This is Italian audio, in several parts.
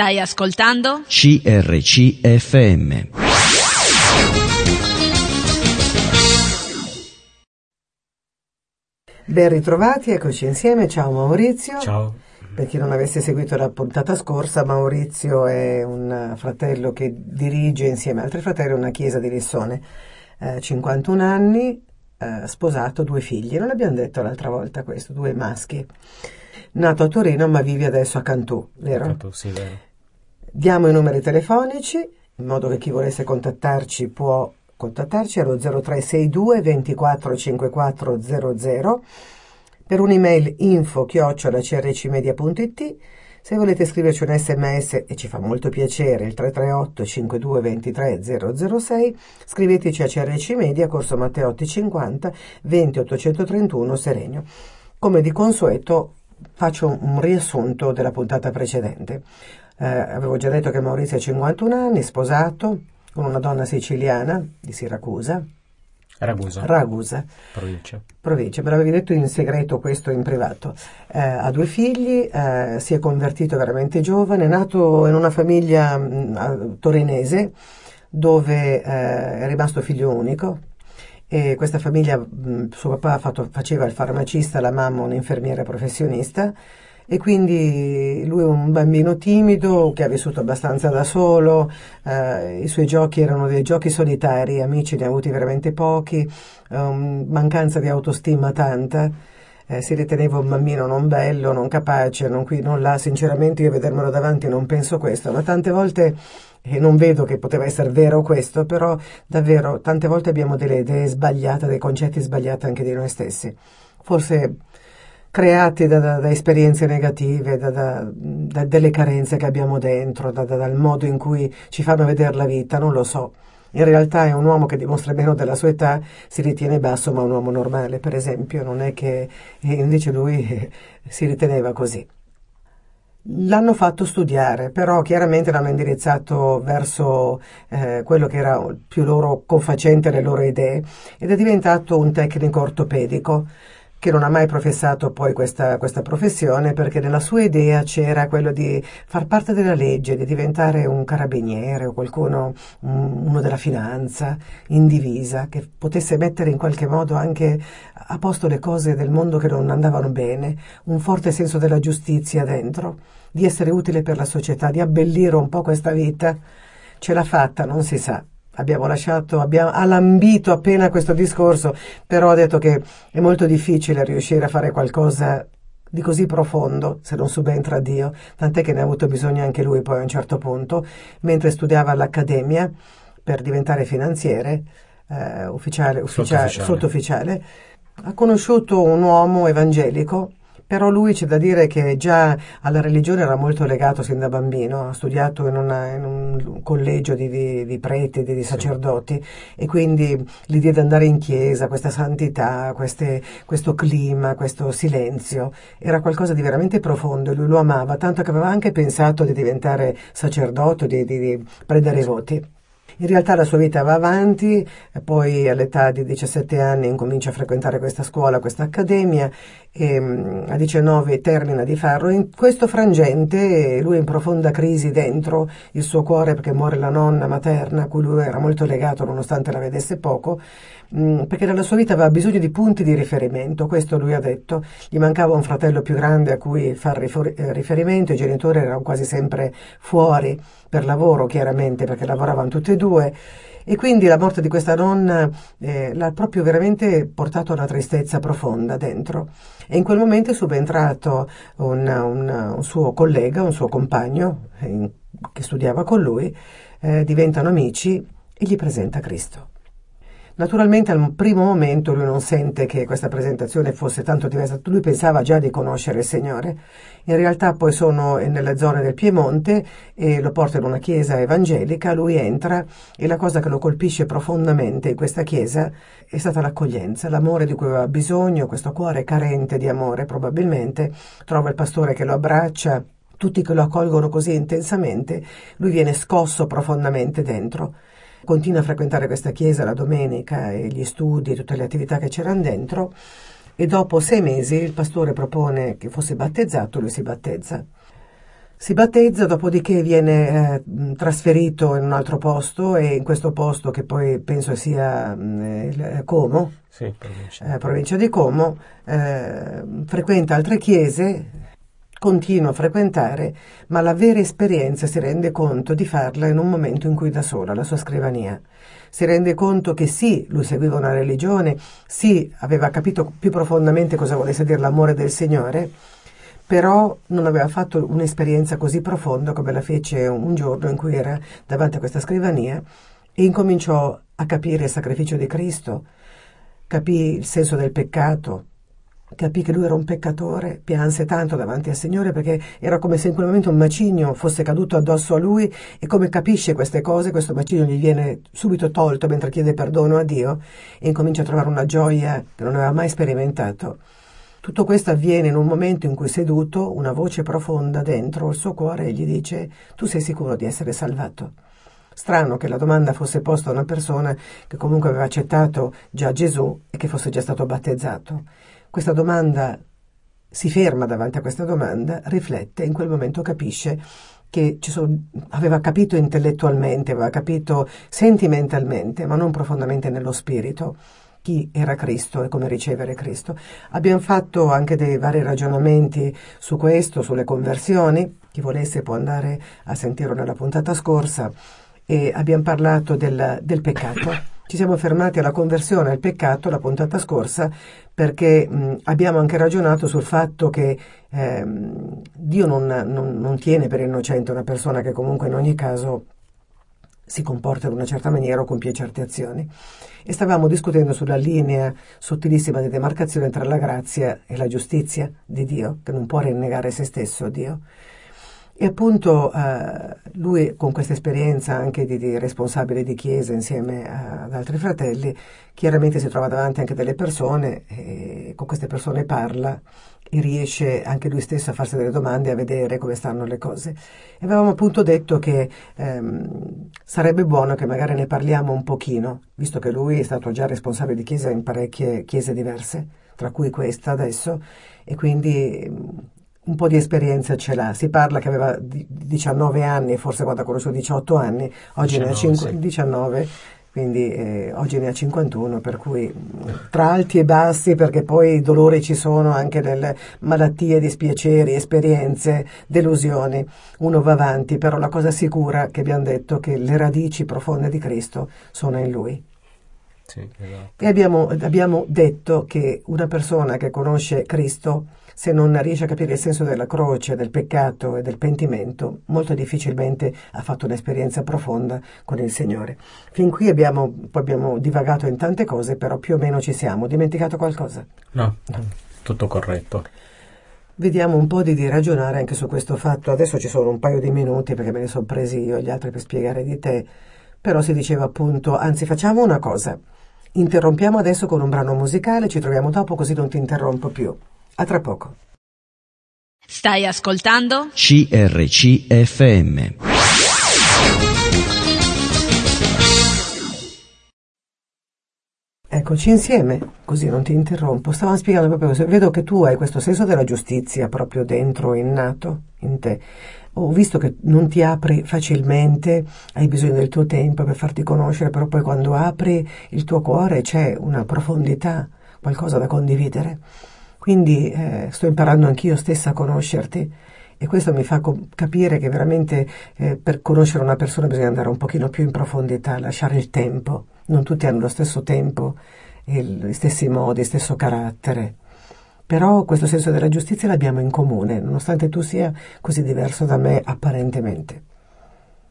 Stai ascoltando? CRCFM. Ben ritrovati, eccoci insieme. Ciao Maurizio. Ciao. Per chi non avesse seguito la puntata scorsa, Maurizio è un fratello che dirige insieme a altri fratelli una chiesa di Lissone. Eh, 51 anni, eh, sposato, due figli. Non l'abbiamo detto l'altra volta questo, due maschi. Nato a Torino ma vive adesso a Cantù, vero? Cantù, sì, vero. Diamo i numeri telefonici in modo che chi volesse contattarci può contattarci allo 0362 24 54 00 per un'email info chiocciolacrcmedia.it se volete scriverci un sms e ci fa molto piacere il 338 52 23 006 scriveteci a CRC Media Corso Matteotti 50 20 831 Serenio. Come di consueto faccio un riassunto della puntata precedente eh, avevo già detto che Maurizio ha 51 anni sposato con una donna siciliana di Siracusa. Ragusa. Ragusa. Provincia. Provincia, me l'avevi detto in segreto questo in privato. Eh, ha due figli, eh, si è convertito veramente giovane, è nato in una famiglia mh, torinese dove eh, è rimasto figlio unico. E questa famiglia, mh, suo papà fatto, faceva il farmacista, la mamma un'infermiera professionista e quindi lui è un bambino timido che ha vissuto abbastanza da solo, eh, i suoi giochi erano dei giochi solitari, amici ne ha avuti veramente pochi, um, mancanza di autostima tanta. Eh, si riteneva un bambino non bello, non capace, non qui, non là. Sinceramente, io vedermelo davanti non penso questo, ma tante volte, e non vedo che poteva essere vero questo, però davvero tante volte abbiamo delle idee sbagliate, dei concetti sbagliati anche di noi stessi. Forse creati da, da, da esperienze negative, da, da, delle carenze che abbiamo dentro, dal modo in cui ci fanno vedere la vita, non lo so. In realtà è un uomo che dimostra meno della sua età, si ritiene basso, ma un uomo normale, per esempio, non è che invece lui si riteneva così. L'hanno fatto studiare, però chiaramente l'hanno indirizzato verso eh, quello che era più loro confacente alle loro idee ed è diventato un tecnico ortopedico che non ha mai professato poi questa, questa, professione perché nella sua idea c'era quello di far parte della legge, di diventare un carabiniere o qualcuno, uno della finanza, in divisa, che potesse mettere in qualche modo anche a posto le cose del mondo che non andavano bene, un forte senso della giustizia dentro, di essere utile per la società, di abbellire un po' questa vita. Ce l'ha fatta, non si sa abbiamo lasciato, abbiamo, ha lambito appena questo discorso, però ha detto che è molto difficile riuscire a fare qualcosa di così profondo se non subentra Dio, tant'è che ne ha avuto bisogno anche lui poi a un certo punto, mentre studiava all'Accademia per diventare finanziere, eh, ufficiale, ufficiale, sottufficiale. sottufficiale, ha conosciuto un uomo evangelico però lui c'è da dire che già alla religione era molto legato sin da bambino, ha studiato in, una, in un collegio di, di, di preti, di, di sacerdoti sì. e quindi l'idea di andare in chiesa, questa santità, queste, questo clima, questo silenzio, era qualcosa di veramente profondo e lui lo amava, tanto che aveva anche pensato di diventare sacerdote, di, di prendere i voti. In realtà la sua vita va avanti, poi all'età di 17 anni incomincia a frequentare questa scuola, questa accademia e mm, a 19 termina di farlo. In questo frangente lui è in profonda crisi dentro il suo cuore perché muore la nonna materna a cui lui era molto legato nonostante la vedesse poco Mm, perché nella sua vita aveva bisogno di punti di riferimento, questo lui ha detto, gli mancava un fratello più grande a cui fare eh, riferimento, i genitori erano quasi sempre fuori per lavoro chiaramente perché lavoravano tutti e due. E quindi la morte di questa nonna eh, l'ha proprio veramente portato a una tristezza profonda dentro. E in quel momento è subentrato un, un, un suo collega, un suo compagno eh, che studiava con lui, eh, diventano amici e gli presenta Cristo. Naturalmente al primo momento lui non sente che questa presentazione fosse tanto diversa, lui pensava già di conoscere il Signore. In realtà poi sono nelle zone del Piemonte e lo porta in una chiesa evangelica, lui entra e la cosa che lo colpisce profondamente in questa chiesa è stata l'accoglienza, l'amore di cui aveva bisogno, questo cuore carente di amore probabilmente, trova il pastore che lo abbraccia, tutti che lo accolgono così intensamente, lui viene scosso profondamente dentro continua a frequentare questa chiesa la domenica e gli studi e tutte le attività che c'erano dentro e dopo sei mesi il pastore propone che fosse battezzato, lui si battezza. Si battezza, dopodiché viene eh, trasferito in un altro posto e in questo posto che poi penso sia eh, Como, sì, provincia. Eh, provincia. di Como, eh, frequenta altre chiese, continua a frequentare, ma la vera esperienza si rende conto di farla in un momento in cui da sola, alla sua scrivania. Si rende conto che sì, lui seguiva una religione, sì, aveva capito più profondamente cosa volesse dire l'amore del Signore, però non aveva fatto un'esperienza così profonda come la fece un giorno in cui era davanti a questa scrivania e incominciò a capire il sacrificio di Cristo, capì il senso del peccato, capì che lui era un peccatore, pianse tanto davanti al Signore perché era come se in quel momento un macigno fosse caduto addosso a lui e come capisce queste cose, questo macigno gli viene subito tolto mentre chiede perdono a Dio e incomincia a trovare una gioia che non aveva mai sperimentato. Tutto questo avviene in un momento in cui seduto una voce profonda dentro il suo cuore gli dice tu sei sicuro di essere salvato. Strano che la domanda fosse posta a una persona che comunque aveva accettato già Gesù e che fosse già stato battezzato. Questa domanda si ferma davanti a questa domanda, riflette e in quel momento capisce che sono, aveva capito intellettualmente, aveva capito sentimentalmente, ma non profondamente nello spirito chi era Cristo e come ricevere Cristo. Abbiamo fatto anche dei vari ragionamenti su questo, sulle conversioni, chi volesse può andare a sentirlo nella puntata scorsa, e abbiamo parlato del, del peccato. Ci siamo fermati alla conversione al peccato la puntata scorsa perché mh, abbiamo anche ragionato sul fatto che eh, Dio non, non, non tiene per innocente una persona che comunque in ogni caso si comporta in una certa maniera o compie certe azioni. E stavamo discutendo sulla linea sottilissima di demarcazione tra la grazia e la giustizia di Dio, che non può rinnegare se stesso Dio. E appunto eh, lui con questa esperienza anche di, di, responsabile di chiesa insieme ad altri fratelli, chiaramente si trova davanti anche delle persone e con queste persone parla e riesce anche lui stesso a farsi delle domande e a vedere come stanno le cose. E avevamo appunto detto che ehm, sarebbe buono che magari ne parliamo un pochino, visto che lui è stato già responsabile di chiesa in parecchie chiese diverse, tra cui questa adesso, e quindi un po' di esperienza ce l'ha. Si parla che aveva 19 anni, forse quando ha conosciuto 18 anni, oggi 19, ne ha 5, sì. 19, quindi eh, oggi ne ha 51, per cui tra alti e bassi, perché poi i dolori ci sono anche nelle malattie, dispiaceri, esperienze, delusioni. Uno va avanti, però la cosa sicura che abbiamo detto è che le radici profonde di Cristo sono in Lui. Sì, esatto. E abbiamo, abbiamo detto che una persona che conosce Cristo se non riesce a capire il senso della croce, del peccato e del pentimento, molto difficilmente ha fatto un'esperienza profonda con il Signore. Fin qui abbiamo, abbiamo divagato in tante cose, però più o meno ci siamo. Dimenticato qualcosa? No, no. tutto corretto. Vediamo un po' di, di ragionare anche su questo fatto. Adesso ci sono un paio di minuti perché me ne sono presi io e gli altri per spiegare di te, però si diceva appunto, anzi facciamo una cosa. Interrompiamo adesso con un brano musicale, ci troviamo dopo così non ti interrompo più. A tra poco. Stai ascoltando? CRCFM. Eccoci insieme, così non ti interrompo. Stavamo spiegando proprio questo. Vedo che tu hai questo senso della giustizia proprio dentro, innato in te. Ho visto che non ti apri facilmente, hai bisogno del tuo tempo per farti conoscere, però poi quando apri il tuo cuore c'è una profondità, qualcosa da condividere. Quindi eh, sto imparando anch'io stessa a conoscerti e questo mi fa co- capire che veramente eh, per conoscere una persona bisogna andare un pochino più in profondità, lasciare il tempo. Non tutti hanno lo stesso tempo, gli stessi modi, lo stesso carattere. Però questo senso della giustizia l'abbiamo in comune, nonostante tu sia così diverso da me apparentemente.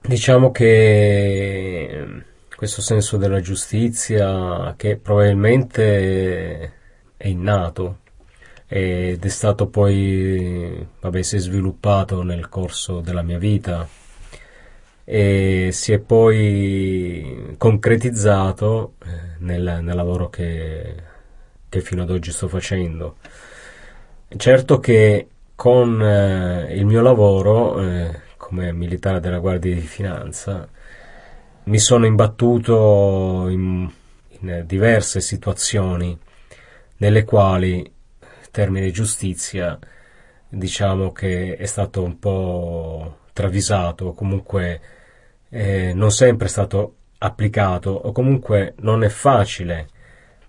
Diciamo che questo senso della giustizia che probabilmente è innato ed è stato poi, vabbè, si è sviluppato nel corso della mia vita e si è poi concretizzato eh, nel, nel lavoro che, che, fino ad oggi sto facendo. Certo che con eh, il mio lavoro eh, come militare della Guardia di Finanza mi sono imbattuto in, in diverse situazioni nelle quali termine giustizia diciamo che è stato un po' travisato, comunque eh, non sempre è stato applicato, o comunque non è facile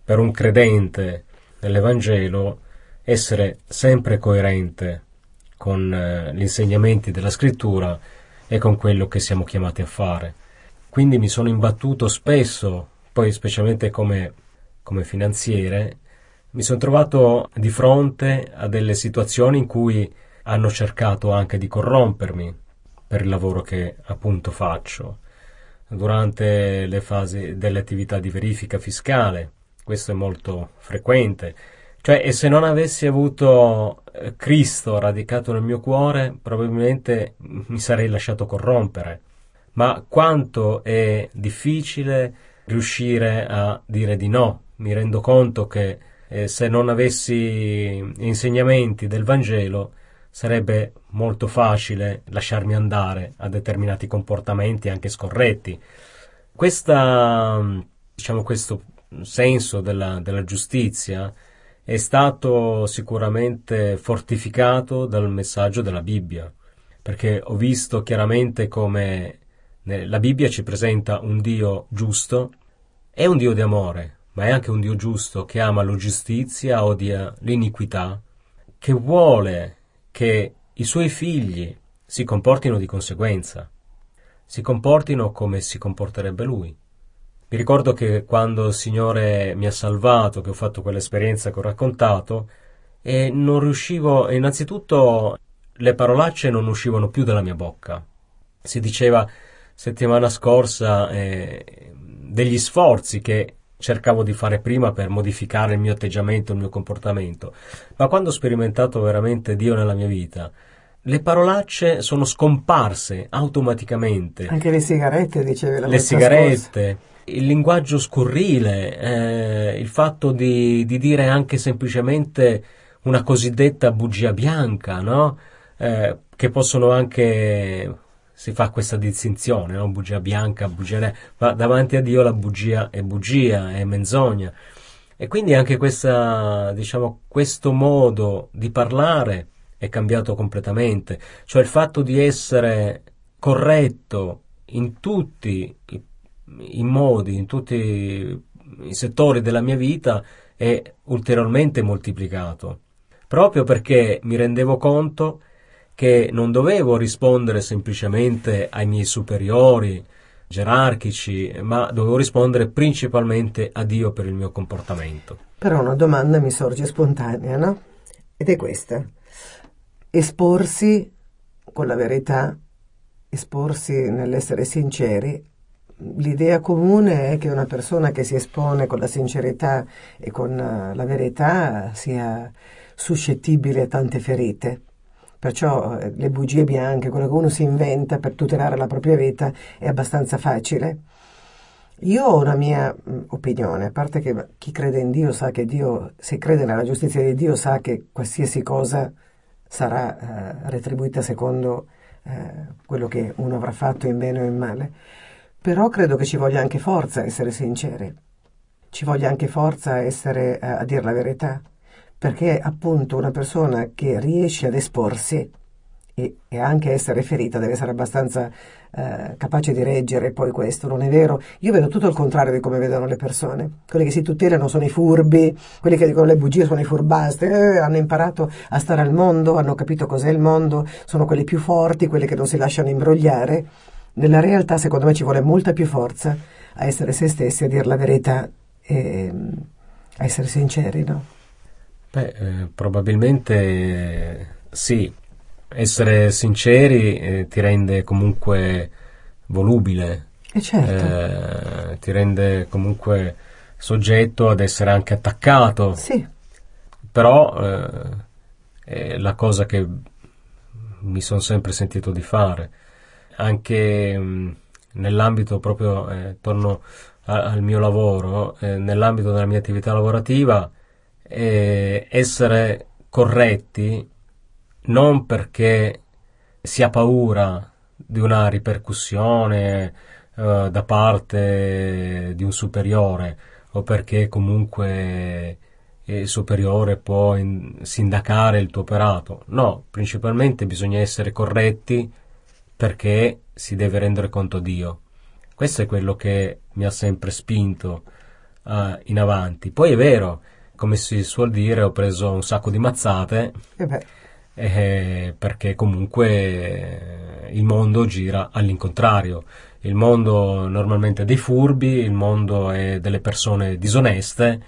per un credente nell'Evangelo essere sempre coerente con eh, gli insegnamenti della scrittura e con quello che siamo chiamati a fare. Quindi mi sono imbattuto spesso, poi specialmente come, come finanziere, mi sono trovato di fronte a delle situazioni in cui hanno cercato anche di corrompermi per il lavoro che appunto faccio. Durante le fasi delle attività di verifica fiscale, questo è molto frequente. Cioè, e se non avessi avuto eh, Cristo radicato nel mio cuore, probabilmente mi sarei lasciato corrompere. Ma quanto è difficile riuscire a dire di no. Mi rendo conto che eh, se non avessi insegnamenti del Vangelo sarebbe molto facile lasciarmi andare a determinati comportamenti anche scorretti. Questa, diciamo, questo senso della, della giustizia è stato sicuramente fortificato dal messaggio della Bibbia, perché ho visto chiaramente come la Bibbia ci presenta un Dio giusto, è un Dio di amore, ma è anche un Dio giusto che ama la giustizia, odia l'iniquità, che vuole che i suoi figli si comportino di conseguenza, si comportino come si comporterebbe lui. Mi ricordo che quando il Signore mi ha salvato, che ho fatto quell'esperienza che ho raccontato, e non riuscivo, innanzitutto le parolacce non uscivano più dalla mia bocca. Si diceva settimana scorsa eh, degli sforzi che cercavo di fare prima per modificare il mio atteggiamento, il mio comportamento, ma quando ho sperimentato veramente Dio nella mia vita, le parolacce sono scomparse automaticamente. Anche le sigarette, dicevi la Le sigarette, scorsa. il linguaggio scurrile, eh, il fatto di, di, dire anche semplicemente una cosiddetta bugia bianca, no? Eh, che possono anche si fa questa distinzione, no? bugia bianca, bugia nera, ma davanti a Dio la bugia è bugia, è menzogna. E quindi anche questa, diciamo, questo modo di parlare è cambiato completamente, cioè il fatto di essere corretto in tutti i, i modi, in tutti i settori della mia vita è ulteriormente moltiplicato, proprio perché mi rendevo conto che non dovevo rispondere semplicemente ai miei superiori gerarchici, ma dovevo rispondere principalmente a Dio per il mio comportamento. Però una domanda mi sorge spontanea, no? Ed è questa. Esporsi con la verità, esporsi nell'essere sinceri, l'idea comune è che una persona che si espone con la sincerità e con la verità sia suscettibile a tante ferite. Perciò eh, le bugie bianche, quello che uno si inventa per tutelare la propria vita, è abbastanza facile. Io ho una mia mm, opinione, a parte che chi crede in Dio sa che Dio, se crede nella giustizia di Dio, sa che qualsiasi cosa sarà eh, retribuita secondo eh, quello che uno avrà fatto in bene o in male. Però credo che ci voglia anche forza essere sinceri, ci voglia anche forza essere eh, a dire la verità perché appunto una persona che riesce ad esporsi e, e anche essere ferita deve essere abbastanza eh, capace di reggere poi questo, non è vero? Io vedo tutto il contrario di come vedono le persone. Quelli che si tutelano sono i furbi, quelli che dicono le bugie sono i furbasti, eh, hanno imparato a stare al mondo, hanno capito cos'è il mondo, sono quelli più forti, quelli che non si lasciano imbrogliare. Nella realtà secondo me ci vuole molta più forza a essere se stessi, a dire la verità e a essere sinceri, no? Beh, eh, probabilmente sì, essere sinceri eh, ti rende comunque volubile, eh certo. Eh, ti rende comunque soggetto ad essere anche attaccato. Sì. Però eh, è la cosa che mi sono sempre sentito di fare, anche mh, mm, nell'ambito proprio, torno a, al mio lavoro, nell'ambito della mia attività lavorativa, eh, essere corretti non perché si ha paura di una ripercussione eh, da parte di un superiore o perché comunque il superiore può in, sindacare il tuo operato. No, principalmente bisogna essere corretti perché si deve rendere conto Dio. Questo è quello che mi ha sempre spinto uh, in avanti. Poi è vero, come si suol dire, ho preso un sacco di mazzate eh, perché comunque eh, il mondo gira all'incontrario. Il mondo normalmente è dei furbi, il mondo è delle persone disoneste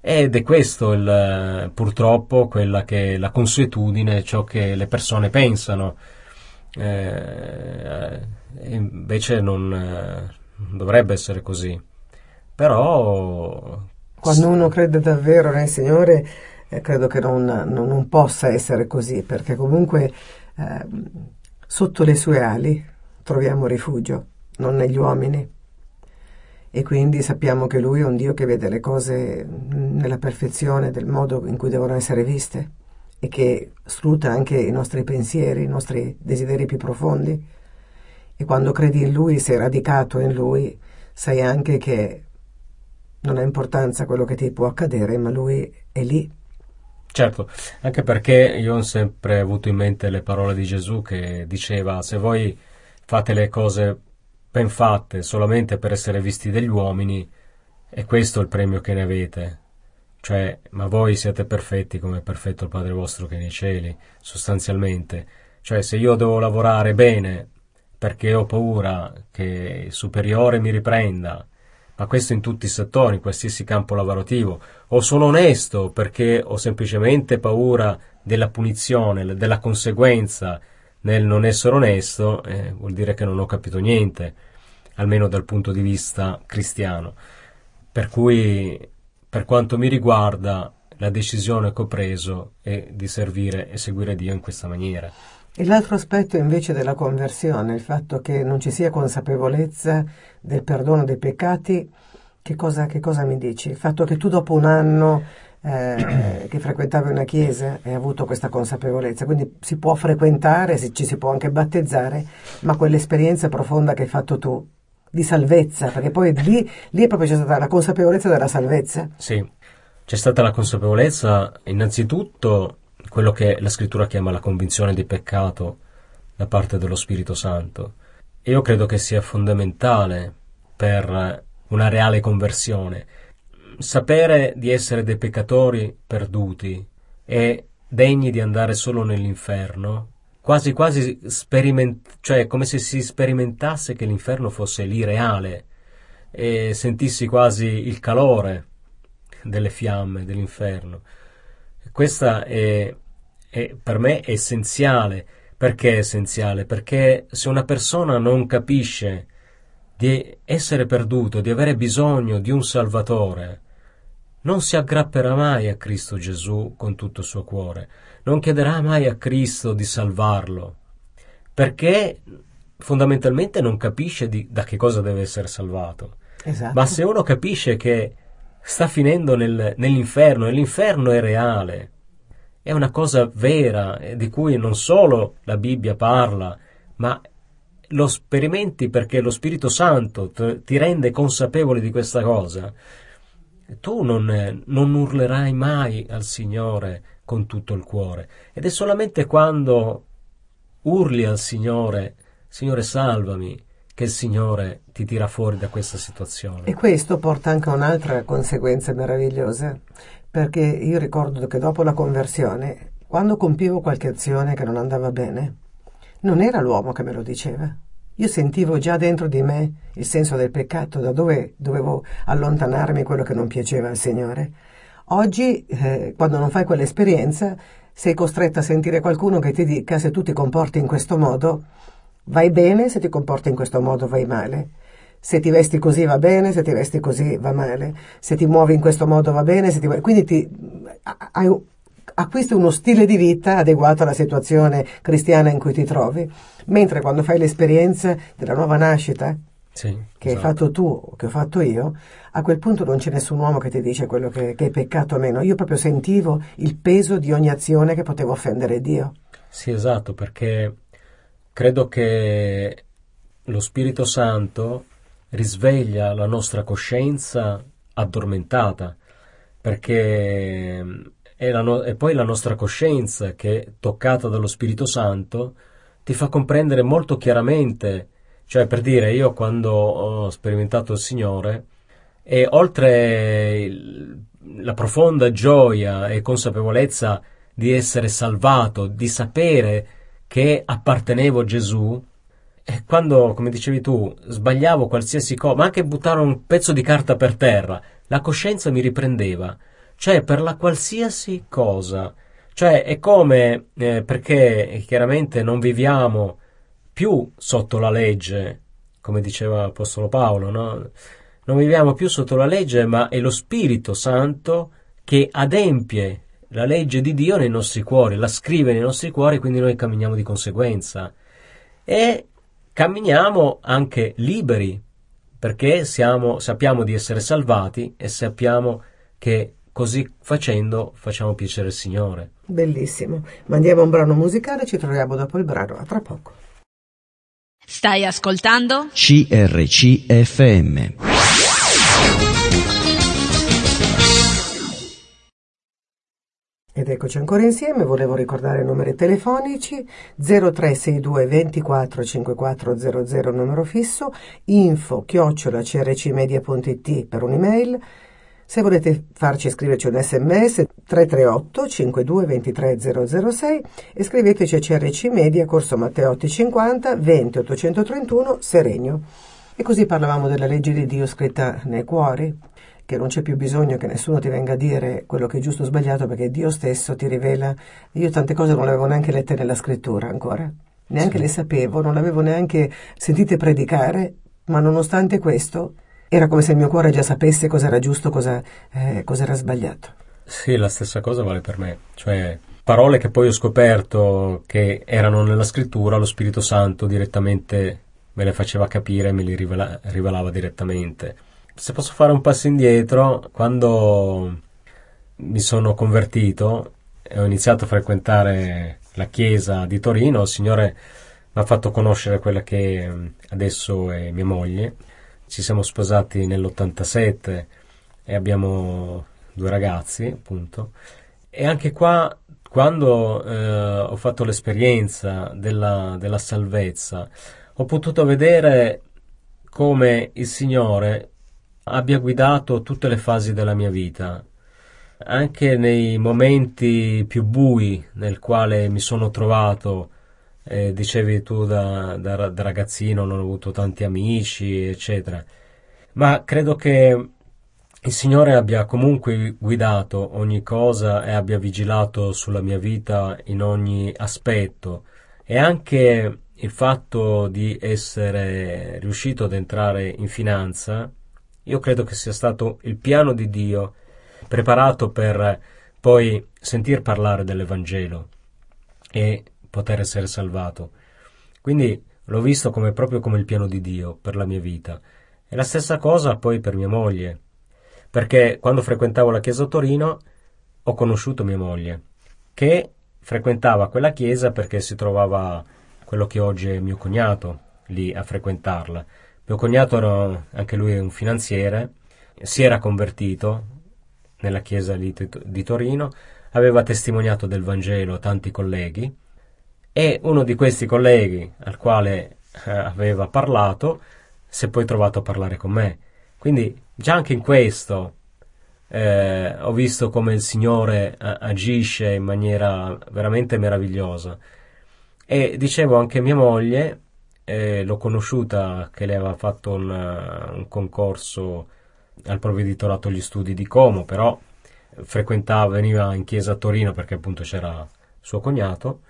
ed è questo il, purtroppo quella che è la consuetudine, ciò che le persone pensano. Eh, invece non, eh, dovrebbe essere così. Però quando uno crede davvero nel Signore, eh, credo che non, non, non, possa essere così, perché comunque eh, sotto le sue ali troviamo rifugio, non negli uomini. E quindi sappiamo che Lui è un Dio che vede le cose nella perfezione del modo in cui devono essere viste e che scruta anche i nostri pensieri, i nostri desideri più profondi. E quando credi in Lui, sei radicato in Lui, sai anche che non ha importanza quello che ti può accadere, ma lui è lì. Certo, anche perché io ho sempre avuto in mente le parole di Gesù che diceva se voi fate le cose ben fatte solamente per essere visti dagli uomini, è questo il premio che ne avete. Cioè, ma voi siete perfetti come è perfetto il Padre vostro che è nei cieli, sostanzialmente. Cioè, se io devo lavorare bene perché ho paura che il superiore mi riprenda, ma questo in tutti i settori, in qualsiasi campo lavorativo, o sono onesto perché ho semplicemente paura della punizione, della conseguenza nel non essere onesto, eh, vuol dire che non ho capito niente, almeno dal punto di vista cristiano. Per cui, per quanto mi riguarda, la decisione che ho preso è di servire e seguire Dio in questa maniera. E l'altro aspetto invece della conversione, il fatto che non ci sia consapevolezza del perdono dei peccati, che cosa, che cosa mi dici? Il fatto che tu dopo un anno eh, che frequentavi una chiesa hai avuto questa consapevolezza, quindi si può frequentare, ci si può anche battezzare, ma quell'esperienza profonda che hai fatto tu di salvezza, perché poi lì, lì è proprio c'è stata la consapevolezza della salvezza. Sì, c'è stata la consapevolezza innanzitutto quello che la scrittura chiama la convinzione di peccato da parte dello Spirito Santo. Io credo che sia fondamentale per una reale conversione sapere di essere dei peccatori perduti e degni di andare solo nell'inferno, quasi quasi speriment- cioè come se si sperimentasse che l'inferno fosse lì reale e sentissi quasi il calore delle fiamme dell'inferno. Questa è, è, per me è essenziale. Perché è essenziale? Perché se una persona non capisce di essere perduto, di avere bisogno di un Salvatore, non si aggrapperà mai a Cristo Gesù con tutto il suo cuore, non chiederà mai a Cristo di salvarlo, perché fondamentalmente non capisce di, da che cosa deve essere salvato. Esatto. Ma se uno capisce che sta finendo nel, nell'inferno e l'inferno è reale, è una cosa vera di cui non solo la Bibbia parla, ma lo sperimenti perché lo Spirito Santo ti rende consapevole di questa cosa, tu non, non urlerai mai al Signore con tutto il cuore. Ed è solamente quando urli al Signore, Signore salvami, che il Signore ti tira fuori da questa situazione. E questo porta anche a un'altra conseguenza meravigliosa, perché io ricordo che dopo la conversione, quando compivo qualche azione che non andava bene, non era l'uomo che me lo diceva. Io sentivo già dentro di me il senso del peccato, da dove dovevo allontanarmi quello che non piaceva al Signore. Oggi, eh, quando non fai quell'esperienza, sei costretto a sentire qualcuno che ti dica se tu ti comporti in questo modo, vai bene, se ti comporti in questo modo vai male. Se ti vesti così va bene, se ti vesti così va male. Se ti muovi in questo modo va bene, se ti... quindi ti, hai, acquisti uno stile di vita adeguato alla situazione cristiana in cui ti trovi, mentre quando fai l'esperienza della nuova nascita, sì, che esatto. hai fatto tu, che ho fatto io, a quel punto non c'è nessun uomo che ti dice quello che, che è peccato o meno. Io proprio sentivo il peso di ogni azione che poteva offendere Dio. Sì, esatto, perché credo che lo Spirito Santo risveglia la nostra coscienza addormentata perché è, no- è poi la nostra coscienza che, toccata dallo Spirito Santo, ti fa comprendere molto chiaramente, cioè per dire io quando ho sperimentato il Signore, e oltre la profonda gioia e consapevolezza di essere salvato, di sapere che appartenevo a Gesù, e quando, come dicevi tu, sbagliavo qualsiasi cosa, ma anche buttare un pezzo di carta per terra, la coscienza mi riprendeva, cioè per la qualsiasi cosa. Cioè è come, eh, perché chiaramente non viviamo più sotto la legge, come diceva l'Apostolo Paolo, no? Non viviamo più sotto la legge, ma è lo Spirito Santo che adempie la legge di Dio nei nostri cuori, la scrive nei nostri cuori, quindi noi camminiamo di conseguenza. E camminiamo anche liberi, perché siamo, sappiamo di essere salvati e sappiamo che così facendo facciamo piacere al Signore. Bellissimo. Mandiamo un brano musicale, ci troviamo dopo il brano, a tra poco. Stai ascoltando? CRCFM. Ed eccoci ancora insieme, volevo ricordare i numeri telefonici 0362 24 5400 numero fisso, info chiocciola crcmedia.it per un'email, se volete farci scriverci un sms 338 52 23 006 e scriveteci a CRC Media, Corso Matteotti 50 20 831 Seregno. E così parlavamo della legge di Dio scritta nei cuori, che non c'è più bisogno che nessuno ti venga a dire quello che è giusto o sbagliato perché Dio stesso ti rivela. Io tante cose non le avevo neanche lette nella scrittura ancora, neanche sì. le sapevo, non le avevo neanche sentite predicare, ma nonostante questo era come se il mio cuore già sapesse cosa era giusto, cosa, eh, cosa era sbagliato. Sì, la stessa cosa vale per me, cioè parole che poi ho scoperto che erano nella scrittura, lo Spirito Santo direttamente me le faceva capire e me le rivela- rivelava direttamente se posso fare un passo indietro, quando mi sono convertito e ho iniziato a frequentare la chiesa di Torino, il Signore mi ha fatto conoscere quella che mm, adesso è mia moglie. Ci siamo sposati nell'87 e abbiamo due ragazzi, appunto. E anche qua, quando eh, ho fatto l'esperienza della, della salvezza, ho potuto vedere come il Signore abbia guidato tutte le fasi della mia vita, anche nei momenti più bui nel quale mi sono trovato, eh, dicevi tu da, da, da ragazzino non ho avuto tanti amici, eccetera, ma credo che il Signore abbia comunque guidato ogni cosa e abbia vigilato sulla mia vita in ogni aspetto. E anche il fatto di essere riuscito ad entrare in finanza io credo che sia stato il piano di Dio preparato per poi sentir parlare dell'Evangelo e poter essere salvato. Quindi l'ho visto come proprio come il piano di Dio per la mia vita. E la stessa cosa poi per mia moglie, perché quando frequentavo la chiesa a Torino ho conosciuto mia moglie, che frequentava quella chiesa perché si trovava quello che oggi è mio cognato lì a frequentarla mio cognato era anche lui un finanziere, si era convertito nella chiesa di Torino, aveva testimoniato del Vangelo a tanti colleghi e uno di questi colleghi al quale eh, aveva parlato si è poi trovato a parlare con me. Quindi già anche in questo eh, ho visto come il Signore eh, agisce in maniera veramente meravigliosa. E dicevo anche mia moglie eh, l'ho conosciuta che lei aveva fatto un, uh, un concorso al provveditorato agli studi di Como, però frequentava, veniva in chiesa a Torino perché appunto c'era suo cognato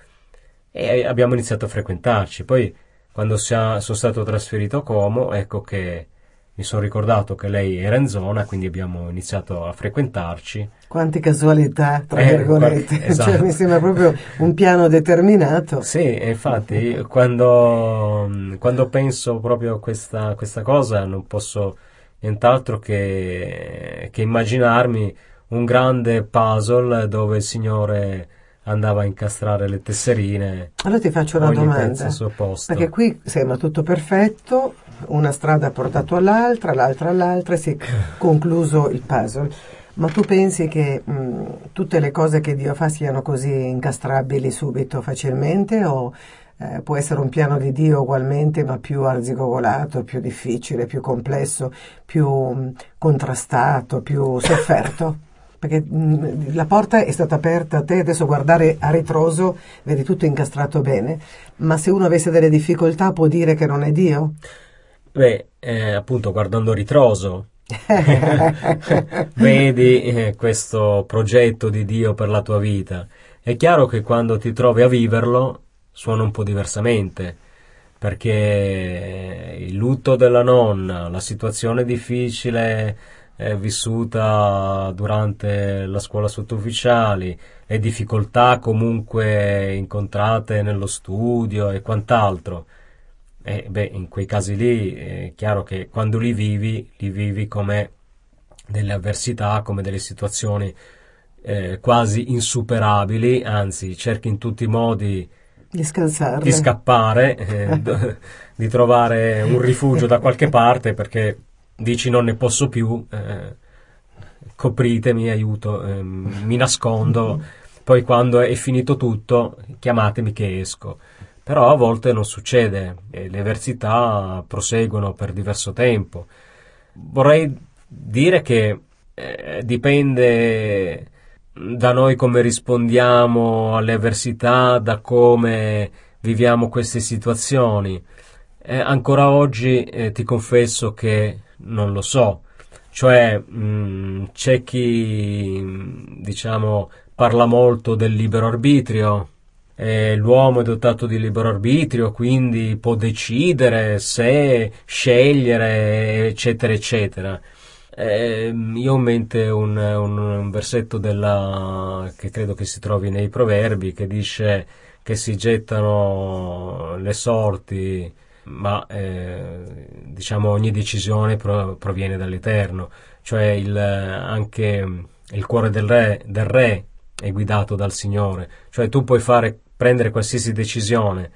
e abbiamo iniziato a frequentarci. Poi quando sono stato trasferito a Como, ecco che mi sono ricordato che lei era in zona, quindi abbiamo iniziato a frequentarci. Quante casualità, tra eh, virgolette, esatto. cioè, mi sembra proprio un piano determinato. Sì, infatti quando, quando penso proprio a questa, questa, cosa non posso nient'altro che, che immaginarmi un grande puzzle dove il Signore andava a incastrare le tesserine. Allora ti faccio una domanda. Perché qui sembra tutto perfetto, una strada ha portato all'altra, l'altra all'altra e si è concluso il puzzle. Ma tu pensi che mh, tutte le cose che Dio fa siano così incastrabili subito, facilmente, o eh, può essere un piano di Dio ugualmente, ma più arzigogolato, più difficile, più complesso, più mh, contrastato, più sofferto? Perché mh, la porta è stata aperta a te, adesso guardare a ritroso, vedi tutto incastrato bene, ma se uno avesse delle difficoltà può dire che non è Dio? Beh, eh, appunto, guardando a ritroso, vedi eh, questo progetto di Dio per la tua vita. È chiaro che quando ti trovi a viverlo suona un po' diversamente, perché il lutto della nonna, la situazione difficile eh, vissuta durante la scuola sottufficiali, le difficoltà comunque incontrate nello studio e quant'altro, e beh, in quei casi lì è chiaro che quando li vivi, li vivi come delle avversità, come delle situazioni eh, quasi insuperabili, anzi cerchi in tutti i modi di, di scappare, eh, di trovare un rifugio da qualche parte perché dici non ne posso più, eh, copritemi, aiuto, eh, mi nascondo, poi quando è finito tutto chiamatemi che esco però a volte non succede e le avversità proseguono per diverso tempo. Vorrei dire che eh, dipende da noi come rispondiamo alle avversità, da come viviamo queste situazioni. Eh, ancora oggi eh, ti confesso che non lo so, cioè mh, mm, c'è chi diciamo parla molto del libero arbitrio, eh, l'uomo è dotato di libero arbitrio, quindi può decidere se scegliere, eccetera, eccetera. Eh, io ho in mente un, un, un versetto della, che credo che si trovi nei proverbi che dice che si gettano le sorti, ma eh, diciamo ogni decisione pro, proviene dall'Eterno, cioè il, anche il cuore del re, del re è guidato dal Signore, cioè tu puoi fare prendere qualsiasi decisione.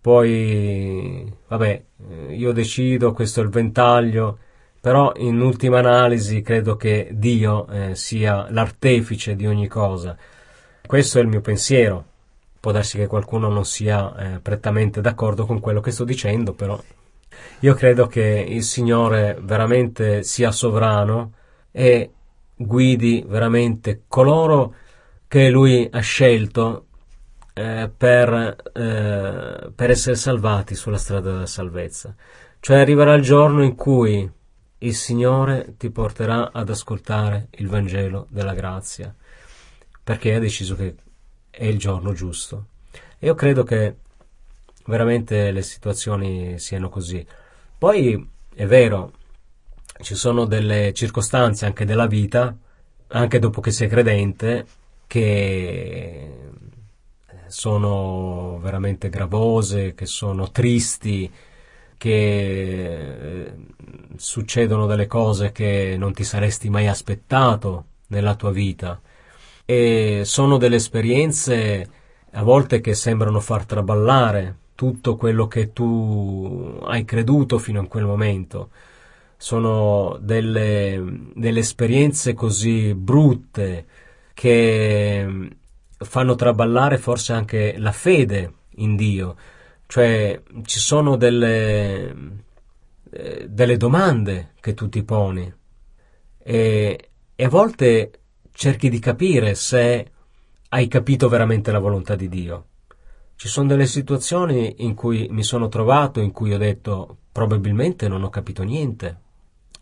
Poi, vabbè, io decido, questo è il ventaglio, però in ultima analisi credo che Dio eh, sia l'artefice di ogni cosa. Questo è il mio pensiero. Può darsi che qualcuno non sia eh, prettamente d'accordo con quello che sto dicendo, però io credo che il Signore veramente sia sovrano e guidi veramente coloro che Lui ha scelto eh, per, eh, per essere salvati sulla strada della salvezza. Cioè arriverà il giorno in cui il Signore ti porterà ad ascoltare il Vangelo della grazia, perché ha deciso che è il giorno giusto. Io credo che veramente le situazioni siano così. Poi è vero, ci sono delle circostanze anche della vita, anche dopo che sei credente, che sono veramente gravose, che sono tristi, che eh, succedono delle cose che non ti saresti mai aspettato nella tua vita e sono delle esperienze a volte che sembrano far traballare tutto quello che tu hai creduto fino a quel momento. Sono delle, delle esperienze così brutte che fanno traballare forse anche la fede in Dio, cioè ci sono delle, eh, delle domande che tu ti poni e, e a volte cerchi di capire se hai capito veramente la volontà di Dio. Ci sono delle situazioni in cui mi sono trovato, in cui ho detto probabilmente non ho capito niente.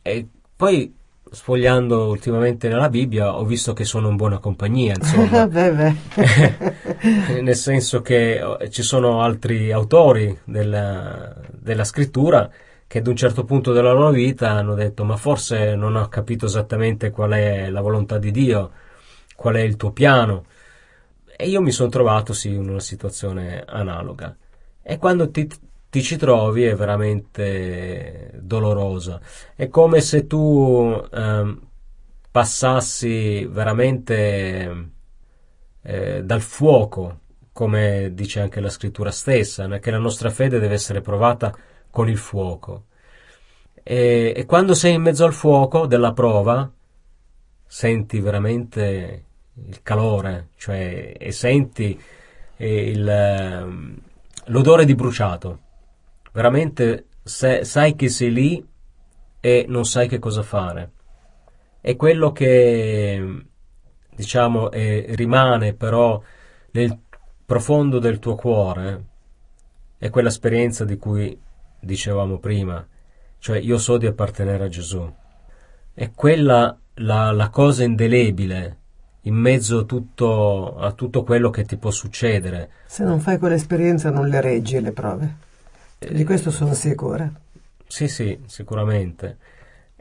E poi sfogliando ultimamente nella Bibbia ho visto che sono in buona compagnia, insomma. Nel senso che eh, ci sono altri autori della, della, scrittura che ad un certo punto della loro vita hanno detto ma forse non ho capito esattamente qual è la volontà di Dio, qual è il tuo piano. E io mi sono trovato sì in una situazione analoga. E quando ti ti ci trovi è veramente dolorosa. È come se tu eh, passassi veramente eh, dal fuoco, come dice anche la scrittura stessa, che la nostra fede deve essere provata con il fuoco. E, e quando sei in mezzo al fuoco della prova, senti veramente il calore, cioè e senti il, ehm, l'odore di bruciato. Veramente se, sai che sei lì e non sai che cosa fare. È quello che diciamo eh, rimane però nel profondo del tuo cuore è quell'esperienza di cui dicevamo prima, cioè io so di appartenere a Gesù. È quella la, la cosa indelebile in mezzo a tutto, a tutto quello che ti può succedere. Se non fai quell'esperienza non le reggi le prove. Di questo sono sicura. Sì, sì, sicuramente.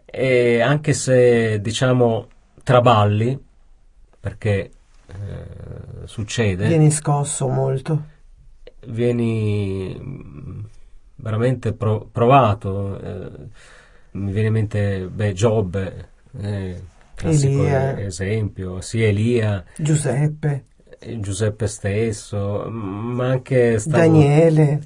E anche se, diciamo, traballi, perché eh, succede... Vieni scosso molto. Vieni veramente pro- provato. Eh, mi viene in mente, beh, Giobbe, eh, classico Elia. esempio, sì, Elia. Giuseppe. Eh, Giuseppe stesso, ma anche stavo, Daniele.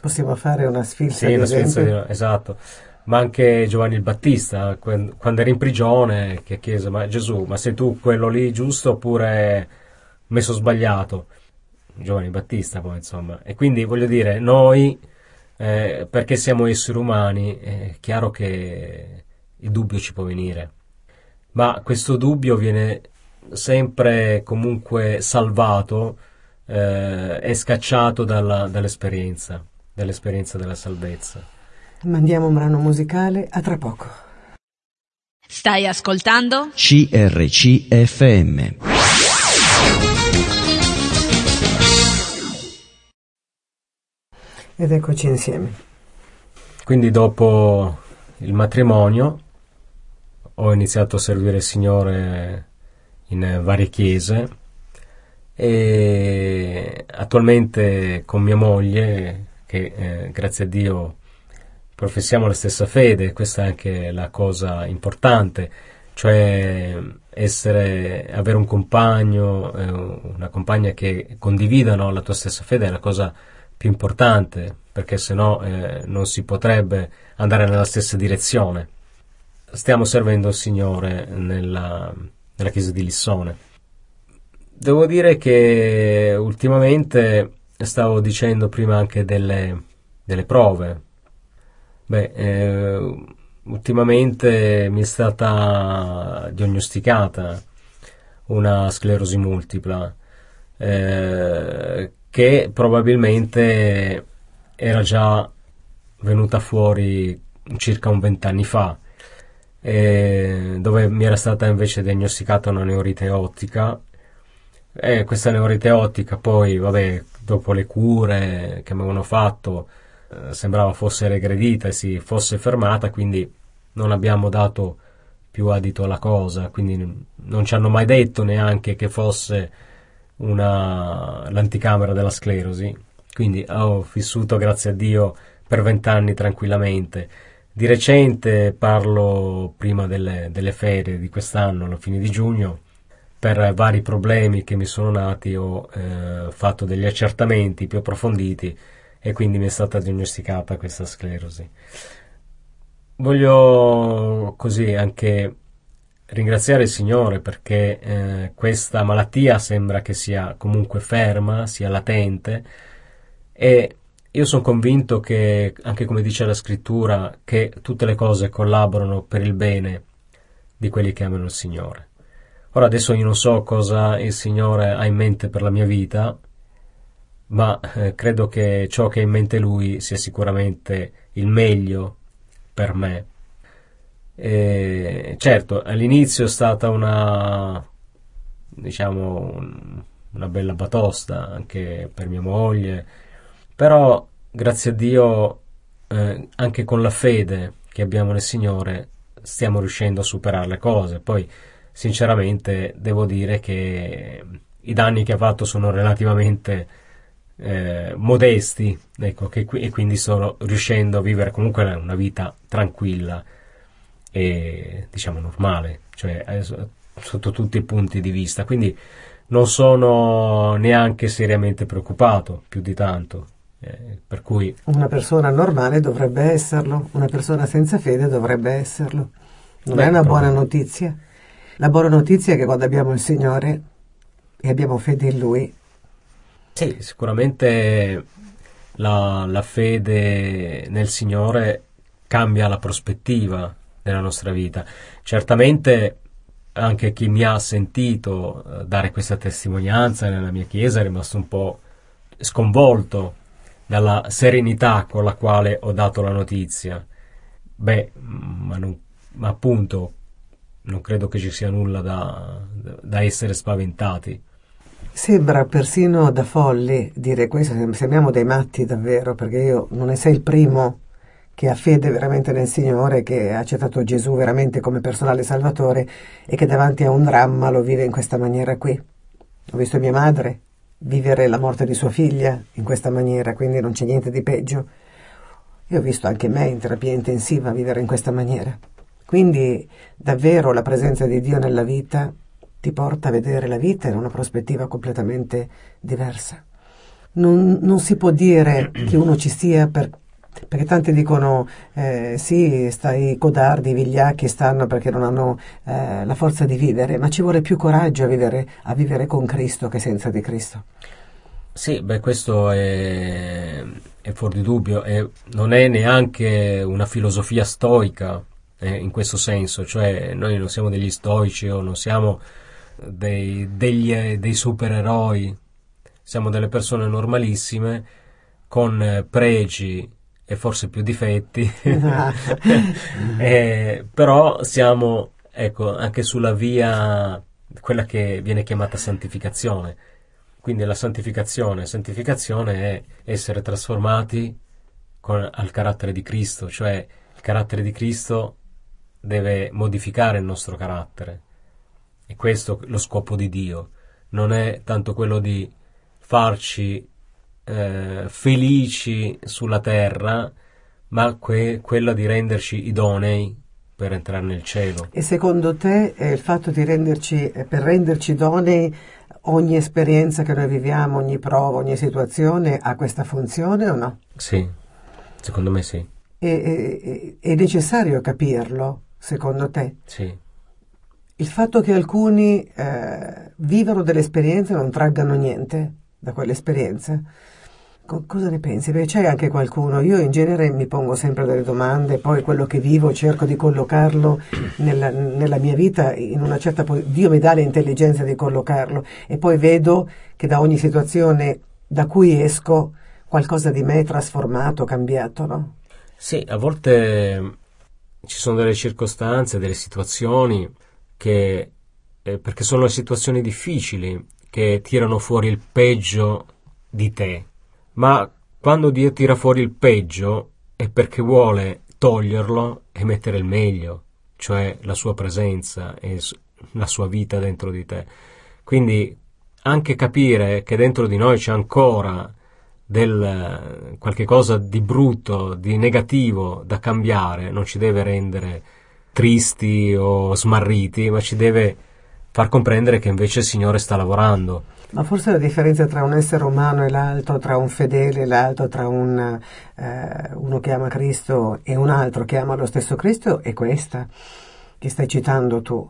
Possiamo fare una sfilza sì, di una sfilza di- esatto. Ma anche Giovanni il Battista, quando era in prigione, che chiese, ma Gesù, ma sei tu quello lì giusto oppure messo sbagliato? Giovanni il Battista poi, insomma. E quindi voglio dire, noi, eh, perché siamo esseri umani, è chiaro che il dubbio ci può venire. Ma questo dubbio viene sempre comunque salvato eh, e scacciato dalla- dall'esperienza, dall'esperienza della salvezza. Mandiamo un brano musicale, a tra poco. Stai ascoltando? CRCFM. Ed eccoci insieme. Quindi dopo il matrimonio ho iniziato a servire il Signore in varie chiese e attualmente con mia moglie, che eh, grazie a Dio professiamo la stessa fede, questa è anche la cosa importante, cioè essere, avere un compagno, eh, una compagna che condividano la tua stessa fede è la cosa più importante, perché sennò eh, non si potrebbe andare nella stessa direzione. Stiamo servendo il Signore nella, nella chiesa di Lissone. Devo dire che ultimamente stavo dicendo prima anche delle, delle prove. Beh, eh, ultimamente mi è stata diagnosticata una sclerosi multipla eh, che probabilmente era già venuta fuori circa un vent'anni fa, eh, dove mi era stata invece diagnosticata una neurite ottica. E questa neurite ottica poi, vabbè, dopo le cure che mi avevano fatto, eh, sembrava fosse regredita e si fosse fermata, quindi non abbiamo dato più adito alla cosa, quindi non ci hanno mai detto neanche che fosse una, l'anticamera della sclerosi, quindi ho vissuto, grazie a Dio, per vent'anni tranquillamente. Di recente parlo prima delle, delle ferie di quest'anno, alla fine di giugno, per vari problemi che mi sono nati ho eh, fatto degli accertamenti più approfonditi e quindi mi è stata diagnosticata questa sclerosi. Voglio così anche ringraziare il Signore perché eh, questa malattia sembra che sia comunque ferma, sia latente e io sono convinto che, anche come dice la scrittura, che tutte le cose collaborano per il bene di quelli che amano il Signore. Ora adesso io non so cosa il Signore ha in mente per la mia vita, ma eh, credo che ciò che ha in mente Lui sia sicuramente il meglio per me. E, certo, all'inizio è stata una, diciamo, un- una bella batosta anche per mia moglie, però grazie a Dio, eh, anche con la fede che abbiamo nel Signore, stiamo riuscendo a superare le cose. Poi, sinceramente, devo dire che i danni che ha fatto sono relativamente eh, modesti, ecco, che e quindi sto riuscendo a vivere comunque una vita tranquilla e diciamo normale, cioè eh, so- sotto tutti i punti di vista. Quindi non sono neanche seriamente preoccupato più di tanto. eh, per cui Una persona normale dovrebbe esserlo, una persona senza fede dovrebbe esserlo. Non Beh, è una buona notizia. La buona notizia è che quando abbiamo il Signore e abbiamo fede in Lui. Sì, sicuramente la, la fede nel Signore cambia la prospettiva della nostra vita. Certamente anche chi mi ha sentito eh, dare questa testimonianza nella mia chiesa è rimasto un po' sconvolto dalla serenità con la quale ho dato la notizia. Beh, ma, non, ma appunto non credo che ci sia nulla da, da essere spaventati. Sembra persino da folli dire questo, sembriamo dei matti davvero, perché io non ne sei il primo che ha fede veramente nel Signore, che ha accettato Gesù veramente come personale salvatore e che davanti a un dramma lo vive in questa maniera qui. Ho visto mia madre vivere la morte di sua figlia in questa maniera, quindi non c'è niente di peggio. E ho visto anche me in terapia intensiva vivere in questa maniera. Quindi davvero la presenza di Dio nella vita ti porta a vedere la vita in una prospettiva completamente diversa. Non, non si può dire che uno ci sia per perché tanti dicono eh, sì, stai codardi, vigliacchi stanno perché non hanno eh, la forza di vivere, ma ci vuole più coraggio a vivere, a vivere con Cristo che senza di Cristo. Sì, beh, questo è, è fuori di dubbio, e non è neanche una filosofia stoica eh, in questo senso, cioè noi non siamo degli stoici o non siamo dei, degli, dei supereroi, siamo delle persone normalissime con pregi e forse più difetti, eh, però siamo ecco, anche sulla via, quella che viene chiamata santificazione. Quindi la santificazione, santificazione è essere trasformati con, al carattere di Cristo, cioè il carattere di Cristo deve modificare il nostro carattere. E questo è lo scopo di Dio. Non è tanto quello di farci eh, felici sulla terra, ma que- quella di renderci idonei per entrare nel cielo. E secondo te eh, il fatto di renderci, eh, per renderci idonei, ogni esperienza che noi viviamo, ogni prova, ogni situazione ha questa funzione o no? Sì, secondo me sì. E, è, è necessario capirlo, secondo te? Sì. Il fatto che alcuni eh, vivano delle esperienze e non traggano niente da quelle esperienze Co- cosa ne pensi? Perché c'è anche qualcuno, io in genere mi pongo sempre delle domande, poi quello che vivo cerco di collocarlo nella, nella mia vita in una certa posizione, Dio mi dà l'intelligenza di collocarlo e poi vedo che da ogni situazione da cui esco qualcosa di me è trasformato, cambiato, no? Sì, a volte ci sono delle circostanze, delle situazioni che, eh, perché sono le situazioni difficili che tirano fuori il peggio di te, ma quando Dio tira fuori il peggio è perché vuole toglierlo e mettere il meglio, cioè la sua presenza e la sua vita dentro di te. Quindi anche capire che dentro di noi c'è ancora del qualche cosa di brutto, di negativo da cambiare, non ci deve rendere tristi o smarriti, ma ci deve far comprendere che invece il Signore sta lavorando ma forse la differenza tra un essere umano e l'altro, tra un fedele e l'altro, tra un, eh, uno che ama Cristo e un altro che ama lo stesso Cristo è questa che stai citando tu.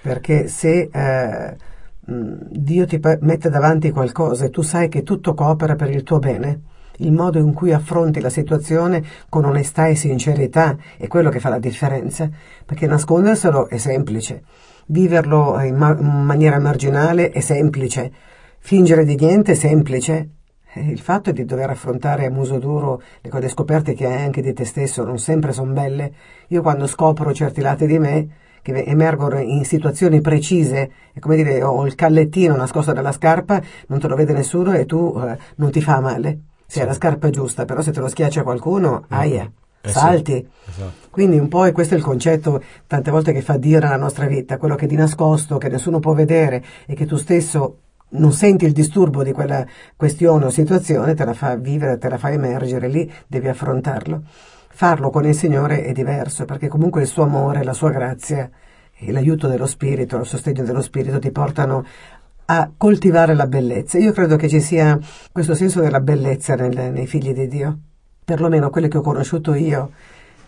Perché se eh, Dio ti mette davanti qualcosa e tu sai che tutto coopera per il tuo bene, il modo in cui affronti la situazione con onestà e sincerità è quello che fa la differenza, perché nasconderselo è semplice, viverlo in, ma- in maniera marginale è semplice, Fingere di niente è semplice. Il fatto di dover affrontare a muso duro le cose scoperte che hai anche di te stesso non sempre sono belle. Io quando scopro certi lati di me, che emergono in situazioni precise, è come dire ho il callettino nascosto nella scarpa, non te lo vede nessuno e tu eh, non ti fa male. Sì. è la scarpa giusta, però se te lo schiaccia qualcuno, mm. aia. Eh salti. Sì, esatto. Quindi un po' questo è il concetto tante volte che fa Dio nella nostra vita, quello che è di nascosto, che nessuno può vedere e che tu stesso non senti il disturbo di quella questione o situazione, te la fa vivere, te la fa emergere, lì devi affrontarlo. Farlo con il Signore è diverso, perché comunque il suo amore, la sua grazia e l'aiuto dello Spirito, il sostegno dello Spirito ti portano a coltivare la bellezza. Io credo che ci sia questo senso della bellezza nel, nei figli di Dio, perlomeno quelli che ho conosciuto io,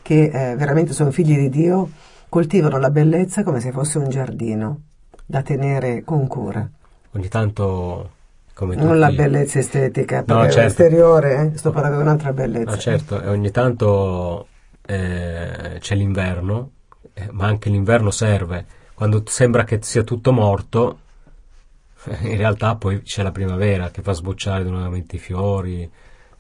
che eh, veramente sono figli di Dio, coltivano la bellezza come se fosse un giardino da tenere con cura. Ogni tanto come non tutti... la bellezza estetica, perché No, certo. l'esteriore, eh, sto parlando di un'altra bellezza. No, certo, e ogni tanto eh, c'è l'inverno, eh, ma anche l'inverno serve. Quando sembra che sia tutto morto, in realtà poi c'è la primavera che fa sbocciare nuovamente i fiori,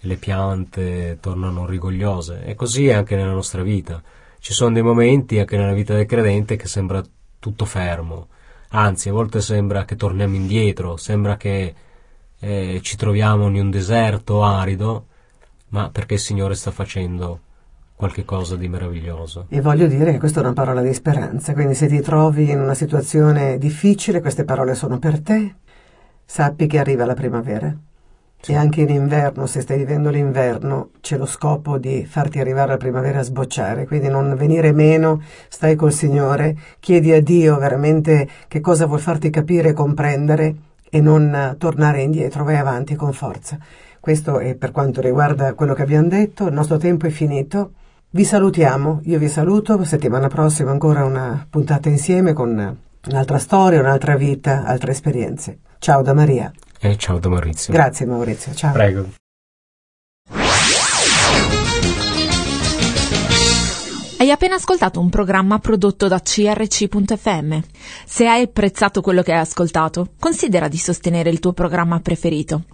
le piante tornano rigogliose. E così è anche nella nostra vita. Ci sono dei momenti anche nella vita del credente che sembra tutto fermo. Anzi, a volte sembra che torniamo indietro, sembra che eh, ci troviamo in un deserto arido, ma perché il Signore sta facendo qualche cosa di meraviglioso. E voglio dire che questa è una parola di speranza, quindi se ti trovi in una situazione difficile, queste parole sono per te, sappi che arriva la primavera. E anche in inverno, se stai vivendo l'inverno, c'è lo scopo di farti arrivare la primavera a sbocciare, quindi non venire meno, stai col Signore, chiedi a Dio veramente che cosa vuol farti capire e comprendere e non tornare indietro, vai avanti con forza. Questo è per quanto riguarda quello che abbiamo detto, il nostro tempo è finito. Vi salutiamo, io vi saluto, settimana prossima ancora una puntata insieme con un'altra storia, un'altra vita, altre esperienze. Ciao da Maria. E ciao da Maurizio. Grazie Maurizio, ciao. Prego. Hai appena ascoltato un programma prodotto da crc.fm. Se hai apprezzato quello che hai ascoltato, considera di sostenere il tuo programma preferito.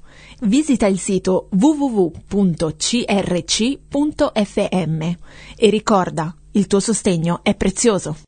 Visita il sito www.crc.fm e ricorda, il tuo sostegno è prezioso.